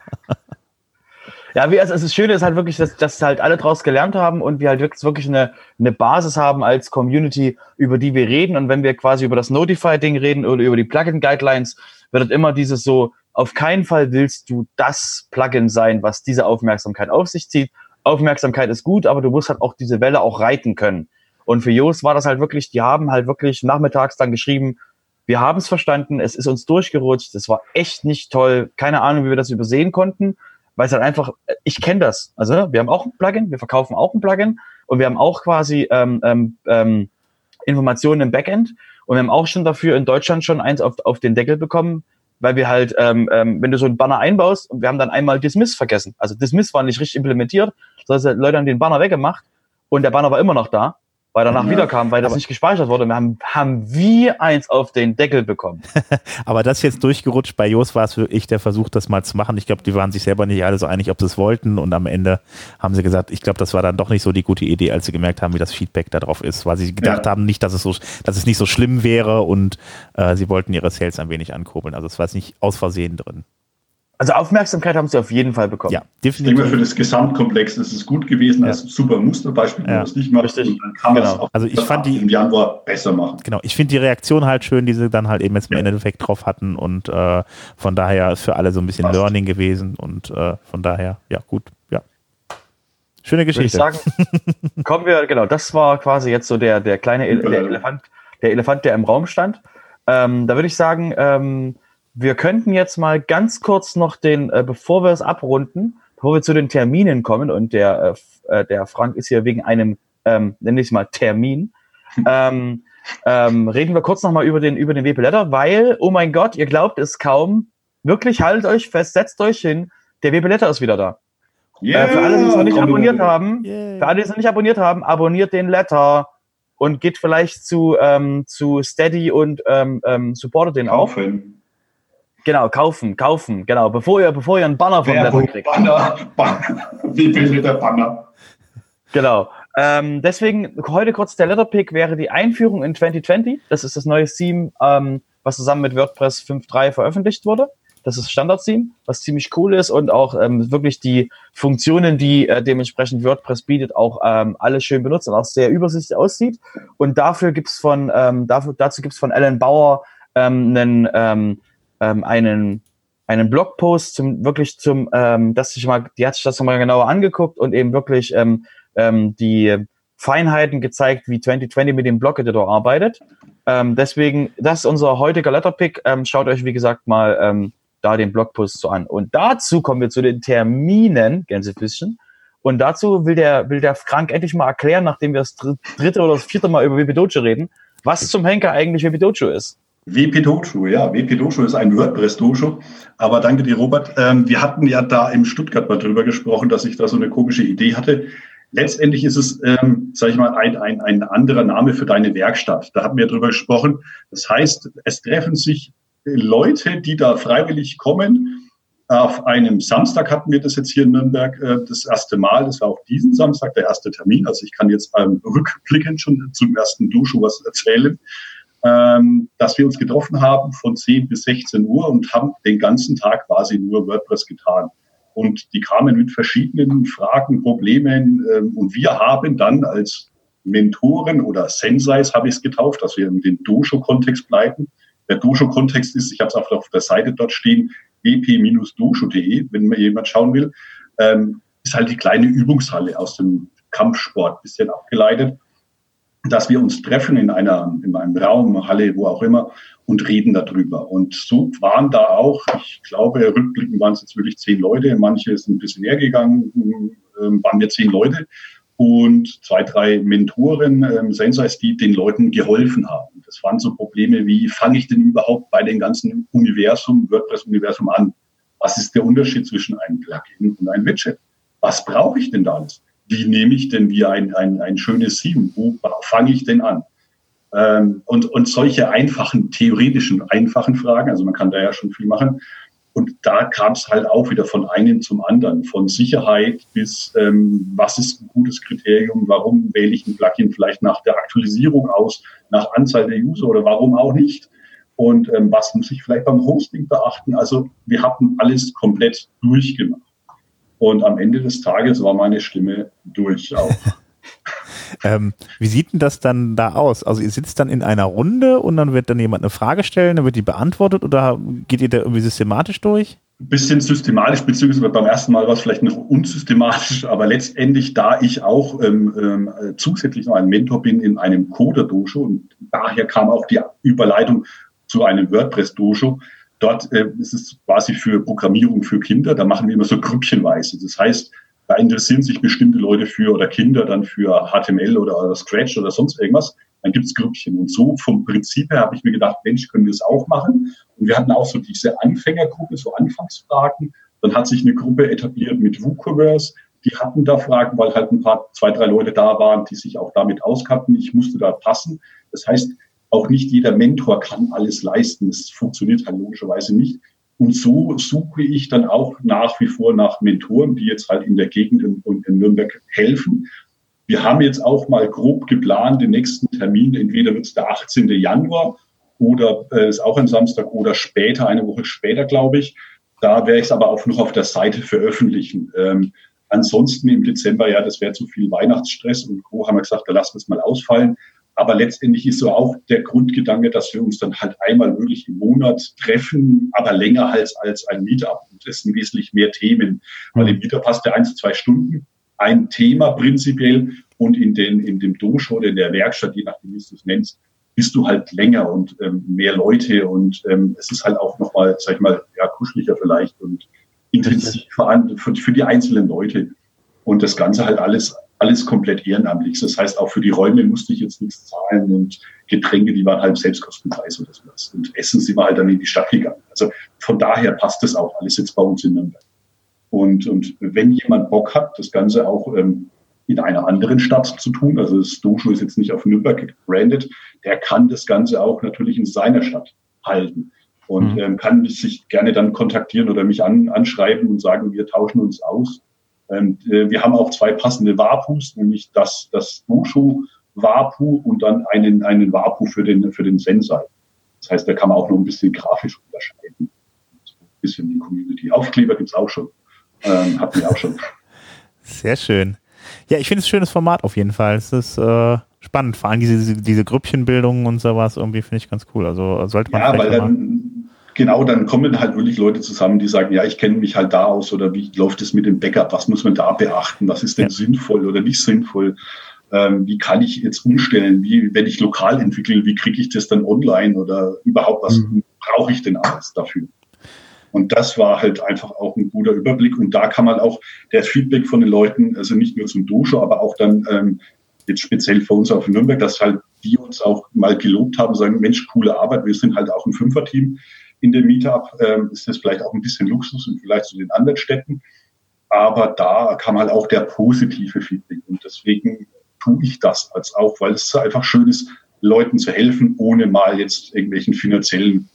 ja, wie, also, das Schöne ist halt wirklich, dass, dass halt alle draus gelernt haben und wir halt wirklich, wirklich eine, eine Basis haben als Community, über die wir reden. Und wenn wir quasi über das Notify-Ding reden oder über die Plugin-Guidelines, wird halt immer dieses so, auf keinen Fall willst du das Plugin sein, was diese Aufmerksamkeit auf sich zieht. Aufmerksamkeit ist gut, aber du musst halt auch diese Welle auch reiten können. Und für Jos war das halt wirklich, die haben halt wirklich nachmittags dann geschrieben, wir haben es verstanden, es ist uns durchgerutscht, es war echt nicht toll, keine Ahnung, wie wir das übersehen konnten, weil es halt einfach, ich kenne das. Also wir haben auch ein Plugin, wir verkaufen auch ein Plugin und wir haben auch quasi ähm, ähm, ähm, Informationen im Backend und wir haben auch schon dafür in Deutschland schon eins auf, auf den Deckel bekommen, weil wir halt, ähm, ähm, wenn du so einen Banner einbaust und wir haben dann einmal Dismiss vergessen. Also Dismiss war nicht richtig implementiert, das Leute haben den Banner weggemacht und der Banner war immer noch da, weil danach Ja. wieder kam, weil das Aber- nicht gespeichert wurde. Wir haben, haben wir eins auf den Deckel bekommen. Aber das jetzt durchgerutscht, bei Jos war es wirklich der Versuch, das mal zu machen. Ich glaube, die waren sich selber nicht alle so einig, ob sie es wollten. Und am Ende haben sie gesagt, ich glaube, das war dann doch nicht so die gute Idee, als sie gemerkt haben, wie das Feedback darauf ist, weil sie gedacht Ja. haben, nicht, dass es so, dass es nicht so schlimm wäre und äh, sie wollten ihre Sales ein wenig ankurbeln. Also es war jetzt nicht aus Versehen drin. Also Aufmerksamkeit haben sie auf jeden Fall bekommen. Ja, Ich denke mal, für definitiv. das Gesamtkomplex ist es gut gewesen, Ja. als super Musterbeispiel, wenn Ja. man das nicht macht. Richtig. Dann kann man Genau. es auch Also ich fand die- im Januar besser machen. Genau, ich finde die Reaktion halt schön, die sie dann halt eben jetzt im Ja. Endeffekt drauf hatten und äh, von daher ist für alle so ein bisschen Passt. Learning gewesen und äh, von daher, ja, gut, ja. Schöne Würde ich Geschichte. sagen, kommen wir, genau, das war quasi jetzt so der, der kleine El der. Elefant, der Elefant, der im Raum stand. Ähm, da würde ich sagen, ähm, wir könnten jetzt mal ganz kurz noch den, äh, bevor wir es abrunden, bevor wir zu den Terminen kommen, und der, äh, äh, der Frank ist hier wegen einem, ähm, nenne ich es mal, Termin, ähm, ähm, reden wir kurz nochmal über den, über den WP Letter, weil, oh mein Gott, ihr glaubt es kaum, wirklich haltet euch fest, setzt euch hin, der WP Letter ist wieder da. Yeah, äh, für alle, die es noch nicht abonniert haben, yeah. für alle, die es noch nicht abonniert haben, abonniert den Letter und geht vielleicht zu, ähm, zu Steady und ähm, ähm, supportet den kaufen. Genau, kaufen, kaufen, genau, bevor ihr, bevor ihr einen Banner vom Letter kriegt. Banner, Banner, wie bildet der Banner? Genau. Ähm, deswegen heute kurz der Letterpick wäre die Einführung in 2020. Das ist das neue Theme, ähm, was zusammen mit WordPress 5.3 veröffentlicht wurde. Das ist Standard-Theme, was ziemlich cool ist und auch ähm, wirklich die Funktionen, die äh, dementsprechend WordPress bietet, auch ähm, alles schön benutzt und auch sehr übersichtlich aussieht. Und dafür gibt's von, ähm, dafür, dazu gibt's von Alan Bauer ähm, einen, ähm, ähm, einen einen Blogpost zum wirklich zum, ähm, dass ich mal, die hat sich das nochmal genauer angeguckt und eben wirklich ähm, ähm, die Feinheiten gezeigt, wie 2020 mit dem Blog-Editor arbeitet. Ähm, deswegen, das ist unser heutiger Letterpick. Ähm, schaut euch, wie gesagt, mal ähm, da den Blogpost so an. Und dazu kommen wir zu den Terminen, Gänsefüßchen. Und dazu will der, will der Frank endlich mal erklären, nachdem wir das dritte oder das vierte Mal über Dojo reden, was zum Henker eigentlich Dojo ist. WP Dojo, ja. WP Dojo ist ein WordPress-Dojo. Aber danke dir, Robert. Ähm, wir hatten ja da im Stuttgart mal drüber gesprochen, dass ich da so eine komische Idee hatte. Letztendlich ist es, ähm, sage ich mal, ein, ein, ein anderer Name für deine Werkstatt. Da hatten wir drüber gesprochen. Das heißt, es treffen sich Leute, die da freiwillig kommen. Auf einem Samstag hatten wir das jetzt hier in Nürnberg äh, das erste Mal. Das war auch diesen Samstag der erste Termin. Also ich kann jetzt ähm, rückblickend schon zum ersten Dusche was erzählen, ähm, dass wir uns getroffen haben von 10 bis 16 Uhr und haben den ganzen Tag quasi nur WordPress getan. Und die kamen mit verschiedenen Fragen, Problemen. Ähm, und wir haben dann als Mentoren oder Senseis habe ich es getauft, dass wir in den Dojo-Kontext bleiben, der Dojo-Kontext ist, ich habe es auf der Seite dort stehen, ep-dojo.de, wenn man jemand schauen will, ähm, ist halt die kleine Übungshalle aus dem Kampfsport, bisschen abgeleitet, dass wir uns treffen in einer, in einem Raum, Halle, wo auch immer, und reden darüber. Und so waren da auch, ich glaube, rückblickend waren es jetzt wirklich zehn Leute, manche sind ein bisschen näher gegangen, äh, waren wir zehn Leute und zwei, drei Mentoren, ähm, Sensors, die den Leuten geholfen haben. Das waren so Probleme wie, fange ich denn überhaupt bei dem ganzen Universum, WordPress-Universum an? Was ist der Unterschied zwischen einem Plugin und einem Widget? Was brauche ich denn da alles? Wie nehme ich denn wie ein, ein, ein schönes Theme? Wo fange ich denn an? Ähm, und, und solche einfachen, theoretischen, einfachen Fragen, also man kann da ja schon viel machen, und da kam es halt auch wieder von einem zum anderen, von Sicherheit bis ähm, was ist ein gutes Kriterium, warum wähle ich ein Plugin vielleicht nach der Aktualisierung aus, nach Anzahl der User oder warum auch nicht. Und ähm, was muss ich vielleicht beim Hosting beachten? Also wir hatten alles komplett durchgemacht. Und am Ende des Tages war meine Stimme durch auch. Ähm, wie sieht denn das dann da aus? Also ihr sitzt dann in einer Runde und dann wird dann jemand eine Frage stellen, dann wird die beantwortet oder geht ihr da irgendwie systematisch durch? Ein bisschen systematisch, beziehungsweise beim ersten Mal war es vielleicht noch unsystematisch, aber letztendlich, da ich auch ähm, ähm, zusätzlich noch ein Mentor bin in einem Coder-Dojo und daher kam auch die Überleitung zu einem WordPress-Dojo, Dort äh, ist es quasi für Programmierung für Kinder. Da machen wir immer so grüppchenweise. Das heißt, da interessieren sich bestimmte Leute für oder Kinder dann für HTML oder, oder Scratch oder sonst irgendwas. Dann gibt's Grüppchen. Und so vom Prinzip her habe ich mir gedacht, Mensch, können wir es auch machen. Und wir hatten auch so diese Anfängergruppe, so Anfangsfragen. Dann hat sich eine Gruppe etabliert mit WooCommerce. Die hatten da Fragen, weil halt ein paar, zwei, drei Leute da waren, die sich auch damit auskannten. Ich musste da passen. Das heißt, auch nicht jeder Mentor kann alles leisten. Das funktioniert halt logischerweise nicht. Und so suche ich dann auch nach wie vor nach Mentoren, die jetzt halt in der Gegend und in Nürnberg helfen. Wir haben jetzt auch mal grob geplant, den nächsten Termin, entweder wird es der 18. Januar oder äh, ist auch ein Samstag oder später, eine Woche später, glaube ich. Da werde ich es aber auch noch auf der Seite veröffentlichen. Ähm, ansonsten im Dezember, ja, das wäre zu viel Weihnachtsstress und Co. haben wir gesagt, da lassen wir es mal ausfallen. Aber letztendlich ist so auch der Grundgedanke, dass wir uns dann halt einmal wirklich im Monat treffen, aber länger als, als ein Meetup. Und es sind wesentlich mehr Themen. Weil im Meetup passt der ein zu zwei Stunden, ein Thema prinzipiell und in, den, in dem Dojo oder in der Werkstatt, je nachdem, wie du es nennst, bist du halt länger und ähm, mehr Leute und ähm, es ist halt auch nochmal, sag ich mal, ja, kuscheliger vielleicht und intensiv für, für die einzelnen Leute. Und das Ganze halt alles alles komplett ehrenamtlich. Das heißt, auch für die Räume musste ich jetzt nichts zahlen und Getränke, die waren halt Selbstkostenpreis oder sowas. Und Essen sind wir halt dann in die Stadt gegangen. Also von daher passt das auch alles jetzt bei uns in Nürnberg. Und, und wenn jemand Bock hat, das Ganze auch ähm, in einer anderen Stadt zu tun, also das Dojo ist jetzt nicht auf Nürnberg gebrandet, der kann das Ganze auch natürlich in seiner Stadt halten und mhm. ähm, kann sich gerne dann kontaktieren oder mich an, anschreiben und sagen, wir tauschen uns aus. Ähm, äh, wir haben auch zwei passende Wapus, nämlich das, das Dojo Wapu und dann einen, einen Wapu für den, für den Sensei. Das heißt, da kann man auch noch ein bisschen grafisch unterscheiden. So ein bisschen die Community. Aufkleber gibt's auch schon. Ähm, hatten wir auch schon. Sehr schön. Ja, ich finde es ein schönes Format auf jeden Fall. Es ist äh, spannend. Vor allem diese, diese Grüppchenbildung und sowas irgendwie finde ich ganz cool. Also sollte man. Ja, weil dann, genau, dann kommen halt wirklich Leute zusammen, die sagen, ja, ich kenne mich halt da aus oder wie läuft es mit dem Backup? Was muss man da beachten? Was ist denn ja. sinnvoll oder nicht sinnvoll? Ähm, wie kann ich jetzt umstellen? Wie, wenn ich lokal entwickle, wie kriege ich das dann online oder überhaupt was mhm. brauche ich denn alles dafür? Und das war halt einfach auch ein guter Überblick. Und da kann man auch das Feedback von den Leuten, also nicht nur zum Dusche, aber auch dann ähm, jetzt speziell für uns auf Nürnberg, dass halt die uns auch mal gelobt haben, sagen, Mensch, coole Arbeit, wir sind halt auch ein Fünferteam in dem Meetup, ähm, ist das vielleicht auch ein bisschen Luxus und vielleicht zu den anderen Städten. Aber da kam halt auch der positive Feedback. Und deswegen tue ich das als auch, weil es einfach schön ist, Leuten zu helfen, ohne mal jetzt irgendwelchen finanziellen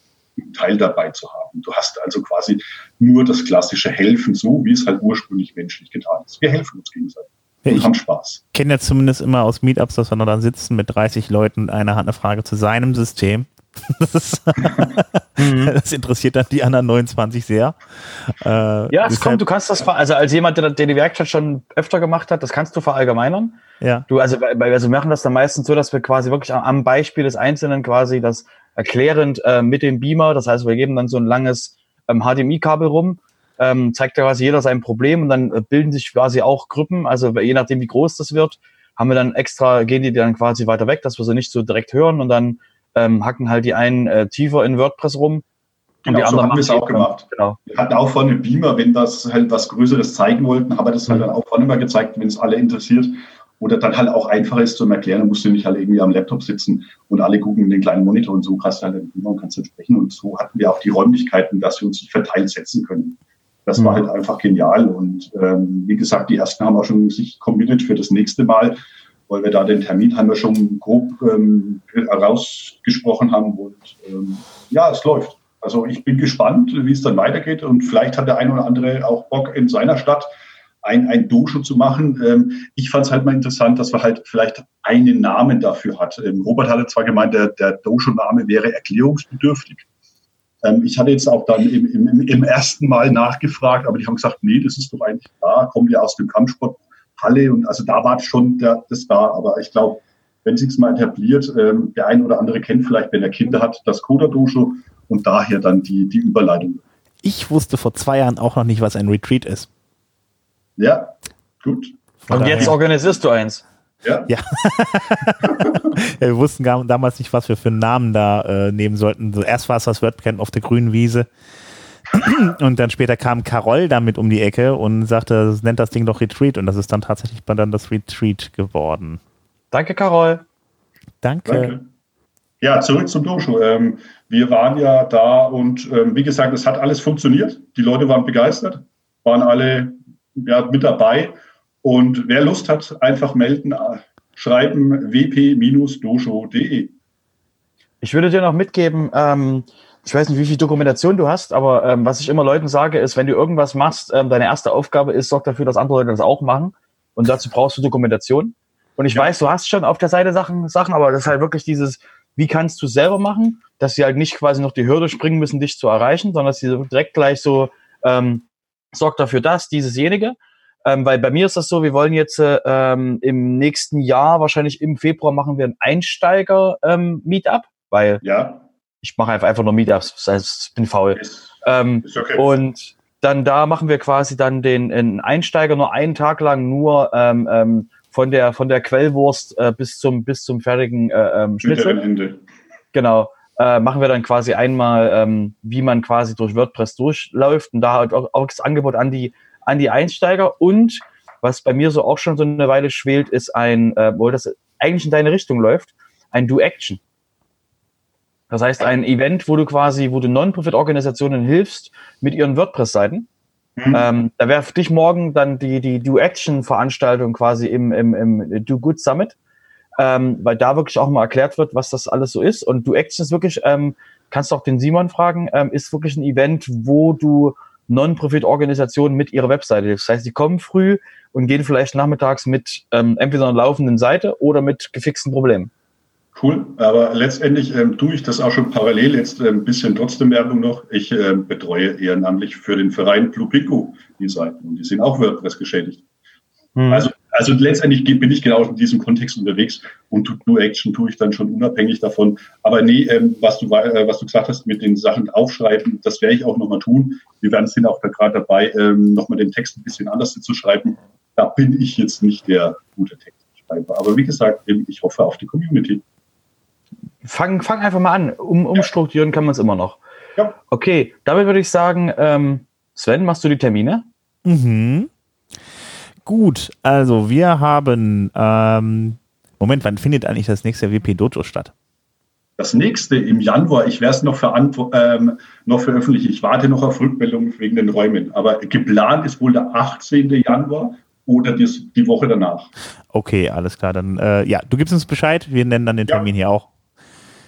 Teil dabei zu haben. Du hast also quasi nur das klassische Helfen, so wie es halt ursprünglich menschlich getan ist. Wir helfen uns gegenseitig. Ja, haben Spaß. Ich kenne ja zumindest immer aus Meetups, dass wir dann sitzen mit 30 Leuten und einer hat eine Frage zu seinem System. Das, mhm. das, interessiert dann die anderen 29 sehr. Äh, ja, es kommt, du kannst das, also als jemand, der, der, die Werkstatt schon öfter gemacht hat, das kannst du verallgemeinern. Ja. Du, also, also wir machen das dann meistens so, dass wir quasi wirklich am Beispiel des Einzelnen quasi das erklärend äh, mit dem Beamer. Das heißt, wir geben dann so ein langes ähm, HDMI-Kabel rum, ähm, zeigt ja quasi jeder sein Problem und dann äh, bilden sich quasi auch Gruppen. Also je nachdem, wie groß das wird, haben wir dann extra, gehen die dann quasi weiter weg, dass wir sie nicht so direkt hören und dann ähm, hacken halt die einen äh, tiefer in WordPress rum. Genau, und die so haben wir es auch gemacht. Genau. Wir hatten auch vorne Beamer, wenn das halt was Größeres zeigen wollten, haben wir das halt mhm. dann auch vorne mal gezeigt, wenn es alle interessiert. Oder dann halt auch einfach ist zum Erklären, dann musst du nicht halt irgendwie am Laptop sitzen und alle gucken in den kleinen Monitor und so kannst du halt immer und kannst du sprechen. Und so hatten wir auch die Räumlichkeiten, dass wir uns verteilt setzen können. Das war mhm. halt einfach genial. Und ähm, wie gesagt, die ersten haben auch schon sich committed für das nächste Mal, weil wir da den Termin haben wir schon grob ähm, herausgesprochen haben. Und ähm, ja, es läuft. Also ich bin gespannt, wie es dann weitergeht. Und vielleicht hat der eine oder andere auch Bock in seiner Stadt ein, ein Dojo zu machen. Ähm, ich fand es halt mal interessant, dass man halt vielleicht einen Namen dafür hat. Ähm, Robert hatte zwar gemeint, der, der Dojo-Name wäre erklärungsbedürftig. Ähm, ich hatte jetzt auch dann im, im, im ersten Mal nachgefragt, aber die haben gesagt, nee, das ist doch eigentlich da, kommt ja aus dem Kampfsport Halle und also da war schon der, das da. Aber ich glaube, wenn sich's mal etabliert, ähm, der ein oder andere kennt vielleicht, wenn er Kinder hat, das Koda Dojo und daher dann die, die Überleitung. Ich wusste vor zwei Jahren auch noch nicht, was ein Retreat ist. Ja, gut. Von Und jetzt organisierst du eins. Ja. ja. ja wir wussten gar, damals nicht, was wir für einen Namen da äh, nehmen sollten. So, erst war es das WordCamp auf der grünen Wiese. Und dann später kam Carol damit um die Ecke und sagte, nennt das Ding doch Retreat. Und das ist dann tatsächlich dann das Retreat geworden. Danke, Carol. Danke. Danke. Ja, zurück zum Dojo. Ähm, wir waren ja da und ähm, wie gesagt, es hat alles funktioniert. Die Leute waren begeistert, waren alle ja, mit dabei. Und wer Lust hat, einfach melden, schreiben wp-dojo.de. Ich würde dir noch mitgeben, ähm, ich weiß nicht, wie viel Dokumentation du hast, aber ähm, was ich immer Leuten sage, ist, wenn du irgendwas machst, ähm, deine erste Aufgabe ist, sorg dafür, dass andere Leute das auch machen. Und dazu brauchst du Dokumentation. Und ich ja. weiß, du hast schon auf der Seite Sachen, Sachen, aber das ist halt wirklich dieses, wie kannst du selber machen, dass sie halt nicht quasi noch die Hürde springen müssen, dich zu erreichen, sondern dass sie direkt gleich so ähm, sorgt dafür das, diesesjenige. Ähm, weil bei mir ist das so, wir wollen jetzt ähm, im nächsten Jahr, wahrscheinlich im Februar, machen wir ein Einsteiger-Meetup, ähm, weil ja. Ich mache einfach, nur Meetups, das heißt, ich bin faul. Ist, ähm, ist okay. Und dann da machen wir quasi dann den, den Einsteiger nur einen Tag lang nur ähm, ähm, von der von der Quellwurst äh, bis zum bis zum fertigen äh, ähm, Schnitzel. Ende. Genau äh, machen wir dann quasi einmal, ähm, wie man quasi durch WordPress durchläuft und da halt auch, auch das Angebot an die, an die Einsteiger und was bei mir so auch schon so eine Weile schwelt, ist ein, äh, wo das eigentlich in deine Richtung läuft, ein Do-Action. Das heißt, ein Event, wo du quasi, wo du Non-Profit-Organisationen hilfst mit ihren WordPress-Seiten. Mhm. Ähm, da wäre für dich morgen dann die, die Do-Action-Veranstaltung quasi im, im, im Do Good Summit, ähm, weil da wirklich auch mal erklärt wird, was das alles so ist. Und Do-Action ist wirklich, ähm, kannst du auch den Simon fragen, ähm, ist wirklich ein Event, wo du Non-Profit-Organisationen mit ihrer Webseite hilfst. Das heißt, die kommen früh und gehen vielleicht nachmittags mit ähm, entweder einer laufenden Seite oder mit gefixten Problemen. Cool, aber letztendlich ähm, tue ich das auch schon parallel, jetzt ein bisschen trotzdem Werbung noch. Ich äh, betreue ehrenamtlich für den Verein Blue Pingu die Seiten und die sind auch WordPress geschädigt. Hm. Also, also letztendlich bin ich genau in diesem Kontext unterwegs und Do Action tue ich dann schon unabhängig davon. Aber nee, ähm, was, du, äh, was du gesagt hast mit den Sachen aufschreiben, das werde ich auch nochmal tun. Wir werden sind auch gerade dabei, ähm, nochmal den Text ein bisschen anders zu schreiben. Da bin ich jetzt nicht der gute Textschreiber. Aber wie gesagt, ich hoffe auf die Community. Fang, fang einfach mal an. Um, umstrukturieren kann man es immer noch. Ja. Okay, damit würde ich sagen, ähm, Sven, machst du die Termine? Mhm. Gut, also wir haben, ähm, Moment, wann findet eigentlich das nächste WP Dojo statt? Das nächste im Januar, ich werde es noch, ähm, noch veröffentlichen. Ich warte noch auf Rückmeldungen wegen den Räumen. Aber geplant ist wohl der 18. Januar oder die, die Woche danach. Okay, alles klar. Dann, äh, ja, du gibst uns Bescheid. Wir nennen dann den Termin ja. hier auch.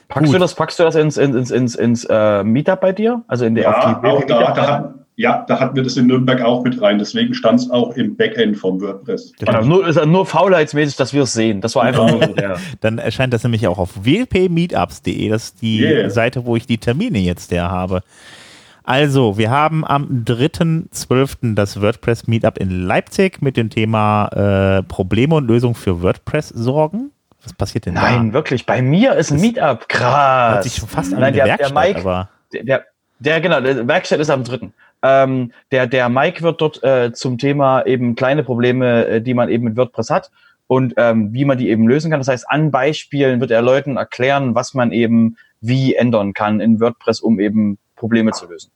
Packst du das, packst du das ins, ins, ins, ins äh, Meetup bei dir? Also in der ja, auch da, da hat, ja, da hatten wir das in Nürnberg auch mit rein. Deswegen stand es auch im Backend vom WordPress. Genau, nur, ist nur faulheitsmäßig, dass wir es sehen. Das war einfach nur der. Dann erscheint das nämlich auch auf wpmeetups.de. Das ist die yeah. Seite, wo ich die Termine jetzt der habe. Also, wir haben am 3.12. das WordPress Meetup in Leipzig mit dem Thema äh, Probleme und Lösungen für WordPress-Sorgen. Was passiert denn Nein, da? Wirklich. Bei mir ist ein Meetup. Krass. Hört sich schon fast an Nein, der, Werkstatt, der Mike, aber. Der, der, genau, der Werkstatt ist am dritten. Ähm, der, der Mike wird dort äh, zum Thema eben kleine Probleme, äh, die man eben mit WordPress hat und ähm, wie man die eben lösen kann. Das heißt, an Beispielen wird er Leuten erklären, was man eben wie ändern kann in WordPress, um eben Probleme zu lösen.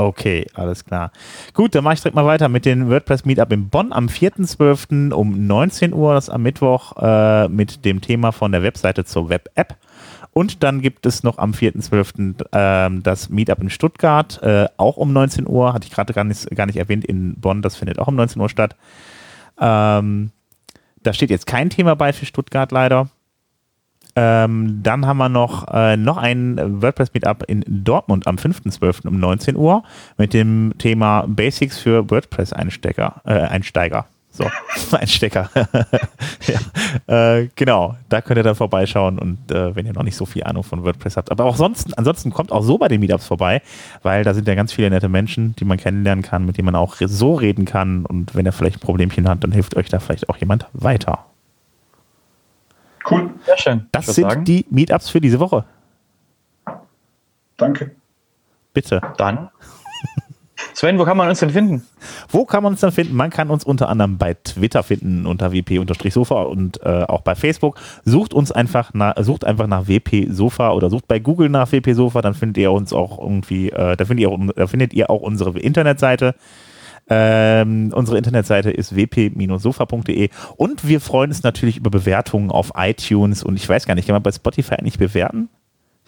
Okay, alles klar. Gut, dann mache ich direkt mal weiter mit dem WordPress Meetup in Bonn am 4.12. um 19 Uhr, das am Mittwoch, äh, mit dem Thema von der Webseite zur Web-App. Und dann gibt es noch am 4.12. Äh, das Meetup in Stuttgart, äh, auch um 19 Uhr, hatte ich gerade gar nicht, gar nicht erwähnt, in Bonn, das findet auch um 19 Uhr statt. Ähm, da steht jetzt kein Thema bei für Stuttgart leider. Ähm, dann haben wir noch, äh, noch ein WordPress-Meetup in Dortmund am 5.12. um 19 Uhr mit dem Thema Basics für WordPress-Einsteiger. Äh, Einsteiger. So, Einstecker. ja. äh, genau, da könnt ihr dann vorbeischauen und äh, wenn ihr noch nicht so viel Ahnung von WordPress habt. Aber auch sonst, ansonsten kommt auch so bei den Meetups vorbei, weil da sind ja ganz viele nette Menschen, die man kennenlernen kann, mit denen man auch so reden kann. Und wenn er vielleicht ein Problemchen hat, dann hilft euch da vielleicht auch jemand weiter. Cool. Sehr schön. Das sind sagen. die Meetups für diese Woche. Danke. Bitte. Dann. Sven, wo kann man uns denn finden? Wo kann man uns denn finden? Man kann uns unter anderem bei Twitter finden unter wp-sofa und äh, auch bei Facebook. Sucht uns einfach nach, sucht einfach nach wp sofa oder sucht bei Google nach wp sofa, dann findet ihr uns auch irgendwie, äh, da findet ihr, da findet ihr auch unsere Internetseite. Ähm, unsere Internetseite ist wp-sofa.de und wir freuen uns natürlich über Bewertungen auf iTunes und ich weiß gar nicht, kann man bei Spotify eigentlich bewerten?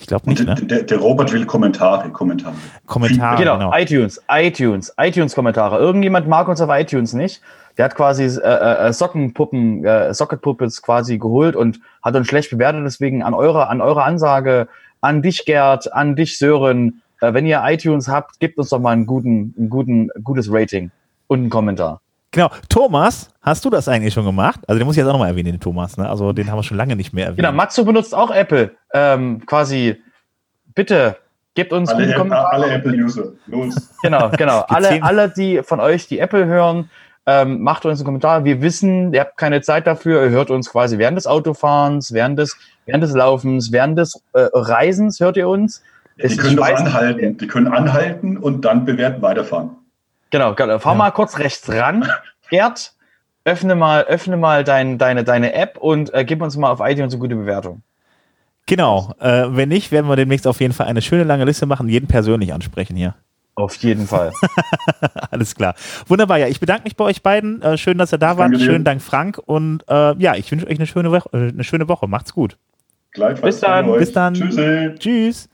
Ich glaube nicht, ne? Der, der, Robert will Kommentare, Kommentare. Kommentare, genau, genau. iTunes, iTunes, iTunes-Kommentare. Irgendjemand mag uns auf iTunes nicht. Der hat quasi äh, äh, äh Sockenpuppen, äh, Socketpuppets quasi geholt und hat uns schlecht bewertet. Deswegen an eure, an eure Ansage, an dich Gerd, an dich Sören, äh, wenn ihr iTunes habt, gebt uns doch mal einen guten, einen guten, gutes Rating und einen Kommentar. Genau. Thomas, hast du das eigentlich schon gemacht? Also den muss ich jetzt auch nochmal erwähnen, den Thomas. Ne? Also den haben wir schon lange nicht mehr erwähnt. Genau, Matsu benutzt auch Apple. Ähm, quasi, bitte, gebt uns alle, Kommentare. Alle Apple-User, los. Genau, genau. alle, alle, die von euch, die Apple hören, ähm, macht uns einen Kommentar. Wir wissen, ihr habt keine Zeit dafür. Ihr hört uns quasi während des Autofahrens, während des, während des Laufens, während des äh, Reisens hört ihr uns. Die können doch anhalten. Die können anhalten und dann bewerten weiterfahren. Genau, genau. Fahr ja. mal kurz rechts ran, Gerd. Öffne mal, öffne mal dein, deine, deine App und äh, gib uns mal auf iTunes eine gute Bewertung. Genau. Äh, wenn nicht, werden wir demnächst auf jeden Fall eine schöne lange Liste machen, jeden persönlich ansprechen hier. Auf jeden Fall. Alles klar. Wunderbar, ja. Ich bedanke mich bei euch beiden. Äh, schön, dass ihr da wart. Schönen Dank, Frank. Und äh, ja, ich wünsche euch eine schöne, Woche, äh, eine schöne Woche. Macht's gut. Gleichfalls. Bis dann. Bis dann. Tschüssi. Tschüss.